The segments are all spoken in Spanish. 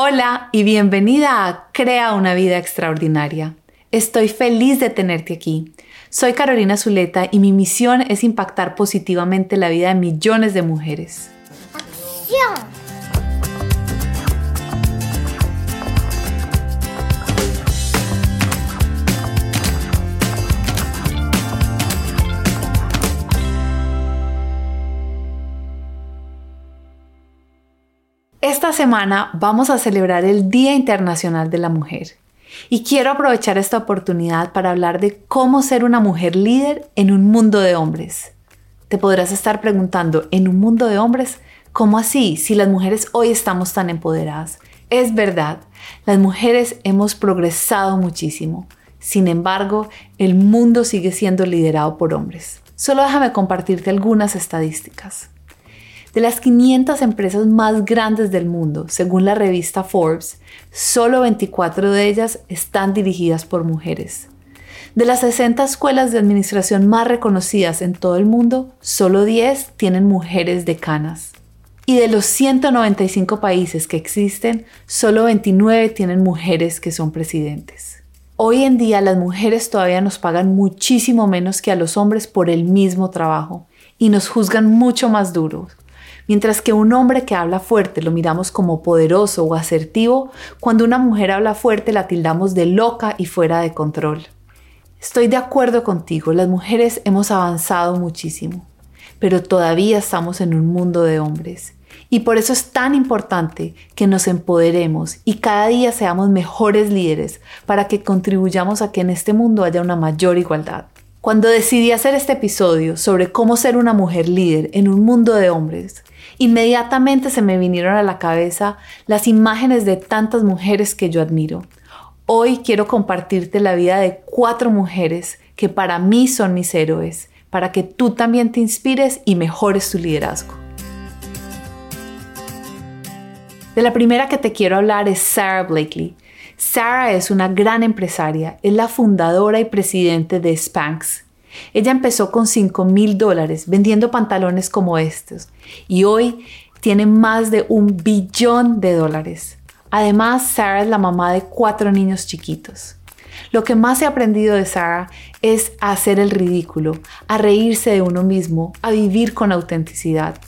Hola y bienvenida a Crea una vida extraordinaria. Estoy feliz de tenerte aquí. Soy Carolina Zuleta y mi misión es impactar positivamente la vida de millones de mujeres. ¡Acción! Esta semana vamos a celebrar el Día Internacional de la Mujer y quiero aprovechar esta oportunidad para hablar de cómo ser una mujer líder en un mundo de hombres. Te podrás estar preguntando, ¿en un mundo de hombres? ¿Cómo así si las mujeres hoy estamos tan empoderadas? Es verdad, las mujeres hemos progresado muchísimo. Sin embargo, el mundo sigue siendo liderado por hombres. Solo déjame compartirte algunas estadísticas. De las 500 empresas más grandes del mundo, según la revista Forbes, solo 24 de ellas están dirigidas por mujeres. De las 60 escuelas de administración más reconocidas en todo el mundo, solo 10 tienen mujeres decanas. Y de los 195 países que existen, solo 29 tienen mujeres que son presidentes. Hoy en día las mujeres todavía nos pagan muchísimo menos que a los hombres por el mismo trabajo y nos juzgan mucho más duro, Mientras que un hombre que habla fuerte lo miramos como poderoso o asertivo, cuando una mujer habla fuerte la tildamos de loca y fuera de control. Estoy de acuerdo contigo, las mujeres hemos avanzado muchísimo, pero todavía estamos en un mundo de hombres. Y por eso es tan importante que nos empoderemos y cada día seamos mejores líderes para que contribuyamos a que en este mundo haya una mayor igualdad. Cuando decidí hacer este episodio sobre cómo ser una mujer líder en un mundo de hombres, Inmediatamente se me vinieron a la cabeza las imágenes de tantas mujeres que yo admiro. Hoy quiero compartirte la vida de cuatro mujeres que para mí son mis héroes, para que tú también te inspires y mejores tu liderazgo. De la primera que te quiero hablar es Sarah Blakely. Sarah es una gran empresaria, es la fundadora y presidente de Spanx, ella empezó con 5 mil dólares vendiendo pantalones como estos y hoy tiene más de un billón de dólares. Además, Sarah es la mamá de cuatro niños chiquitos. Lo que más he aprendido de Sarah es a hacer el ridículo, a reírse de uno mismo, a vivir con autenticidad.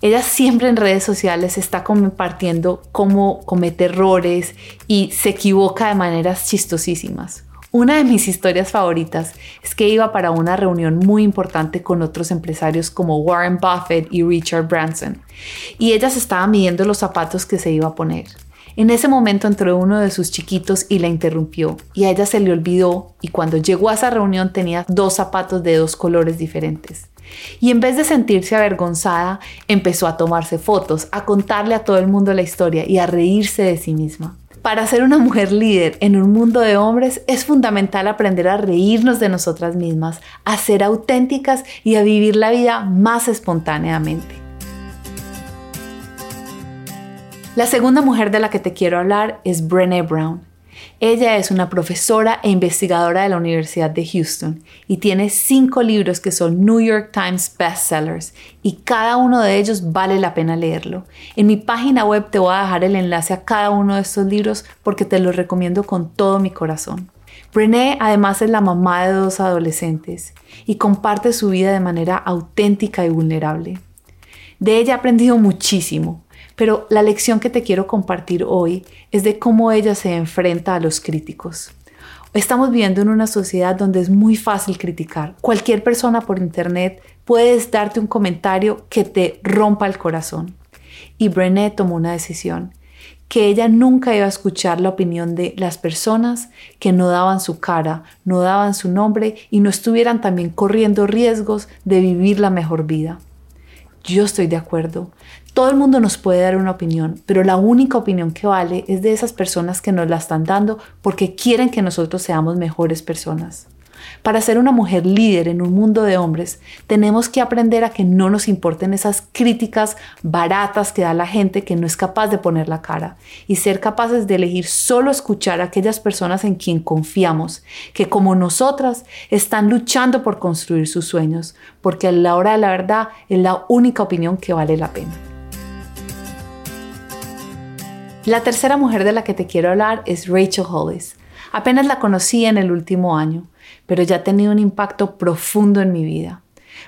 Ella siempre en redes sociales está compartiendo cómo comete errores y se equivoca de maneras chistosísimas. Una de mis historias favoritas es que iba para una reunión muy importante con otros empresarios como Warren Buffett y Richard Branson, y ella se estaba midiendo los zapatos que se iba a poner. En ese momento entró uno de sus chiquitos y la interrumpió, y a ella se le olvidó, y cuando llegó a esa reunión tenía dos zapatos de dos colores diferentes. Y en vez de sentirse avergonzada, empezó a tomarse fotos, a contarle a todo el mundo la historia y a reírse de sí misma. Para ser una mujer líder en un mundo de hombres es fundamental aprender a reírnos de nosotras mismas, a ser auténticas y a vivir la vida más espontáneamente. La segunda mujer de la que te quiero hablar es Brené Brown. Ella es una profesora e investigadora de la Universidad de Houston y tiene cinco libros que son New York Times bestsellers y cada uno de ellos vale la pena leerlo. En mi página web te voy a dejar el enlace a cada uno de estos libros porque te los recomiendo con todo mi corazón. Brené además es la mamá de dos adolescentes y comparte su vida de manera auténtica y vulnerable. De ella he aprendido muchísimo, pero la lección que te quiero compartir hoy es de cómo ella se enfrenta a los críticos. Estamos viviendo en una sociedad donde es muy fácil criticar. Cualquier persona por internet puede darte un comentario que te rompa el corazón. Y Brené tomó una decisión, que ella nunca iba a escuchar la opinión de las personas que no daban su cara, no daban su nombre y no estuvieran también corriendo riesgos de vivir la mejor vida. Yo estoy de acuerdo. Todo el mundo nos puede dar una opinión, pero la única opinión que vale es de esas personas que nos la están dando porque quieren que nosotros seamos mejores personas. Para ser una mujer líder en un mundo de hombres, tenemos que aprender a que no nos importen esas críticas baratas que da la gente que no es capaz de poner la cara y ser capaces de elegir solo escuchar a aquellas personas en quien confiamos, que como nosotras están luchando por construir sus sueños, porque a la hora de la verdad es la única opinión que vale la pena. La tercera mujer de la que te quiero hablar es Rachel Hollis. Apenas la conocí en el último año, pero ya ha tenido un impacto profundo en mi vida.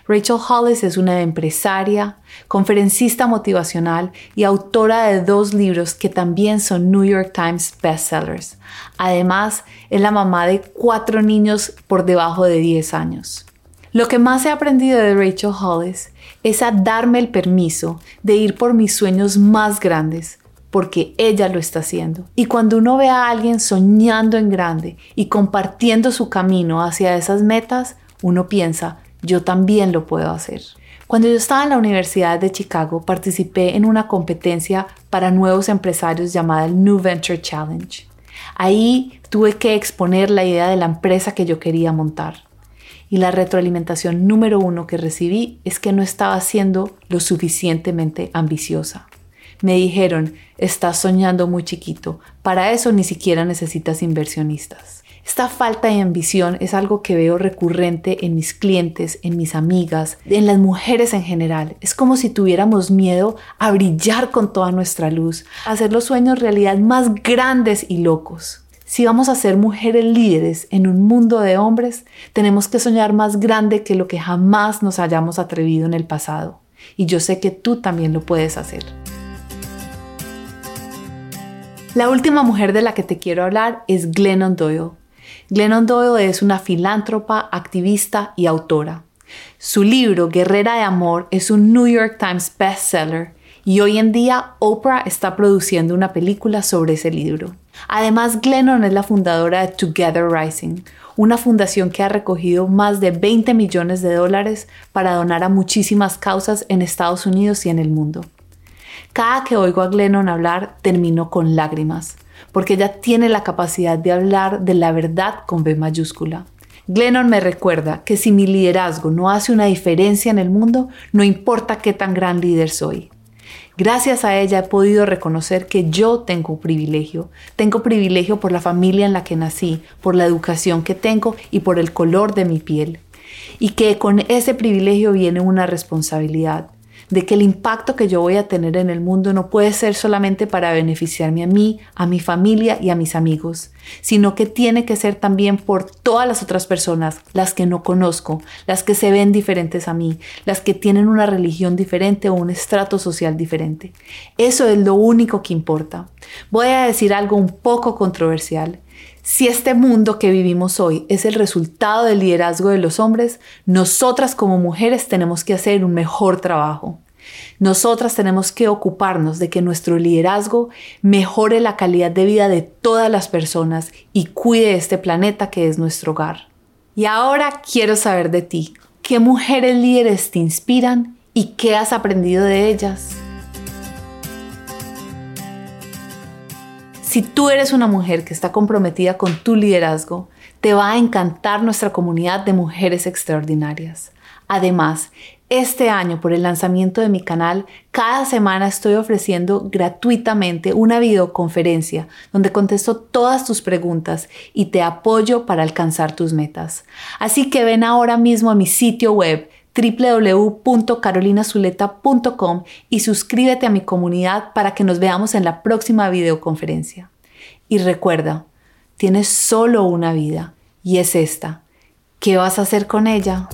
Rachel Hollis es una empresaria, conferencista motivacional y autora de dos libros que también son New York Times bestsellers. Además, es la mamá de cuatro niños por debajo de 10 años. Lo que más he aprendido de Rachel Hollis es a darme el permiso de ir por mis sueños más grandes, porque ella lo está haciendo. Y cuando uno ve a alguien soñando en grande y compartiendo su camino hacia esas metas, uno piensa, yo también lo puedo hacer. Cuando yo estaba en la Universidad de Chicago, participé en una competencia para nuevos empresarios llamada el New Venture Challenge. Ahí tuve que exponer la idea de la empresa que yo quería montar. Y la retroalimentación número uno que recibí es que no estaba siendo lo suficientemente ambiciosa. Me dijeron, estás soñando muy chiquito, para eso ni siquiera necesitas inversionistas. Esta falta de ambición es algo que veo recurrente en mis clientes, en mis amigas, en las mujeres en general. Es como si tuviéramos miedo a brillar con toda nuestra luz, a hacer los sueños realidad más grandes y locos. Si vamos a ser mujeres líderes en un mundo de hombres, tenemos que soñar más grande que lo que jamás nos hayamos atrevido en el pasado. Y yo sé que tú también lo puedes hacer. La última mujer de la que te quiero hablar es Glennon Doyle. Glennon Doyle es una filántropa, activista y autora. Su libro Guerrera de Amor es un New York Times bestseller y hoy en día Oprah está produciendo una película sobre ese libro. Además, Glennon es la fundadora de Together Rising, una fundación que ha recogido más de 20 millones de dólares para donar a muchísimas causas en Estados Unidos y en el mundo. Cada que oigo a Glennon hablar, termino con lágrimas, porque ella tiene la capacidad de hablar de la verdad con B mayúscula. Glennon me recuerda que si mi liderazgo no hace una diferencia en el mundo, no importa qué tan gran líder soy. Gracias a ella he podido reconocer que yo tengo privilegio. Tengo privilegio por la familia en la que nací, por la educación que tengo y por el color de mi piel. Y que con ese privilegio viene una responsabilidad de que el impacto que yo voy a tener en el mundo no puede ser solamente para beneficiarme a mí, a mi familia y a mis amigos, sino que tiene que ser también por todas las otras personas, las que no conozco, las que se ven diferentes a mí, las que tienen una religión diferente o un estrato social diferente. Eso es lo único que importa. Voy a decir algo un poco controversial. Si este mundo que vivimos hoy es el resultado del liderazgo de los hombres, nosotras como mujeres tenemos que hacer un mejor trabajo. Nosotras tenemos que ocuparnos de que nuestro liderazgo mejore la calidad de vida de todas las personas y cuide este planeta que es nuestro hogar. Y ahora quiero saber de ti. ¿Qué mujeres líderes te inspiran y qué has aprendido de ellas? Si tú eres una mujer que está comprometida con tu liderazgo, te va a encantar nuestra comunidad de mujeres extraordinarias. Además, este año por el lanzamiento de mi canal, cada semana estoy ofreciendo gratuitamente una videoconferencia donde contesto todas tus preguntas y te apoyo para alcanzar tus metas. Así que ven ahora mismo a mi sitio web www.carolinazuleta.com y suscríbete a mi comunidad para que nos veamos en la próxima videoconferencia. Y recuerda, tienes solo una vida y es esta. ¿Qué vas a hacer con ella?